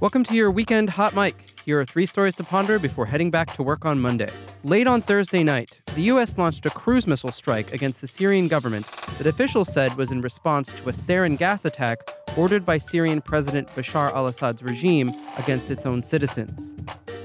Welcome to your weekend hot mic. Here are three stories to ponder before heading back to work on Monday. Late on Thursday night, the U.S. launched a cruise missile strike against the Syrian government that officials said was in response to a sarin gas attack ordered by Syrian President Bashar al Assad's regime against its own citizens.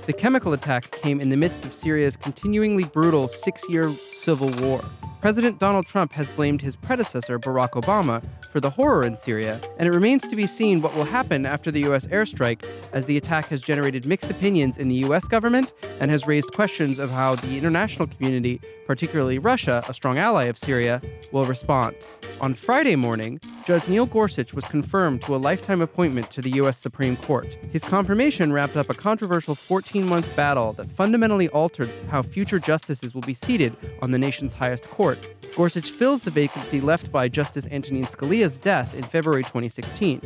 The chemical attack came in the midst of Syria's continuingly brutal six year civil war. President Donald Trump has blamed his predecessor, Barack Obama, for the horror in Syria, and it remains to be seen what will happen after the U.S. airstrike, as the attack has generated mixed opinions in the U.S. government and has raised questions of how the international community, particularly Russia, a strong ally of Syria, will respond. On Friday morning, Judge Neil Gorsuch was confirmed to a lifetime appointment to the U.S. Supreme Court. His confirmation wrapped up a controversial 14 month battle that fundamentally altered how future justices will be seated on the nation's highest court. Gorsuch fills the vacancy left by Justice Antonin Scalia's death in February 2016.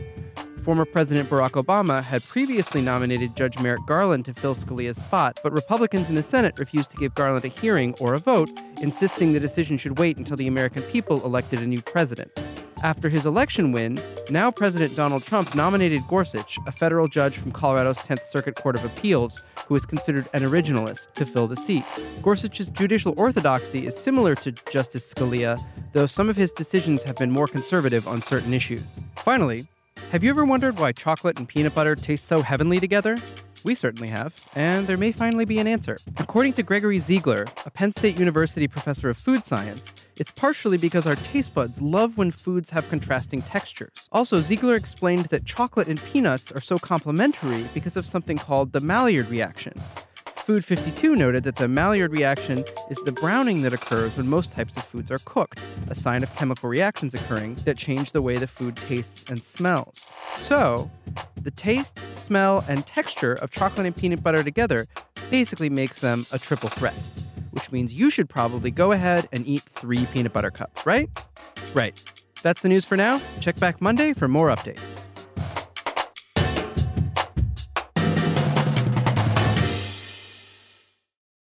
Former President Barack Obama had previously nominated Judge Merrick Garland to fill Scalia's spot, but Republicans in the Senate refused to give Garland a hearing or a vote, insisting the decision should wait until the American people elected a new president. After his election win, now President Donald Trump nominated Gorsuch, a federal judge from Colorado's 10th Circuit Court of Appeals, who is considered an originalist, to fill the seat. Gorsuch's judicial orthodoxy is similar to Justice Scalia, though some of his decisions have been more conservative on certain issues. Finally, have you ever wondered why chocolate and peanut butter taste so heavenly together? We certainly have, and there may finally be an answer. According to Gregory Ziegler, a Penn State University professor of food science, it's partially because our taste buds love when foods have contrasting textures. Also, Ziegler explained that chocolate and peanuts are so complementary because of something called the Maillard reaction. Food 52 noted that the Maillard reaction is the browning that occurs when most types of foods are cooked, a sign of chemical reactions occurring that change the way the food tastes and smells. So, the taste, smell, and texture of chocolate and peanut butter together basically makes them a triple threat, which means you should probably go ahead and eat three peanut butter cups, right? Right. That's the news for now. Check back Monday for more updates.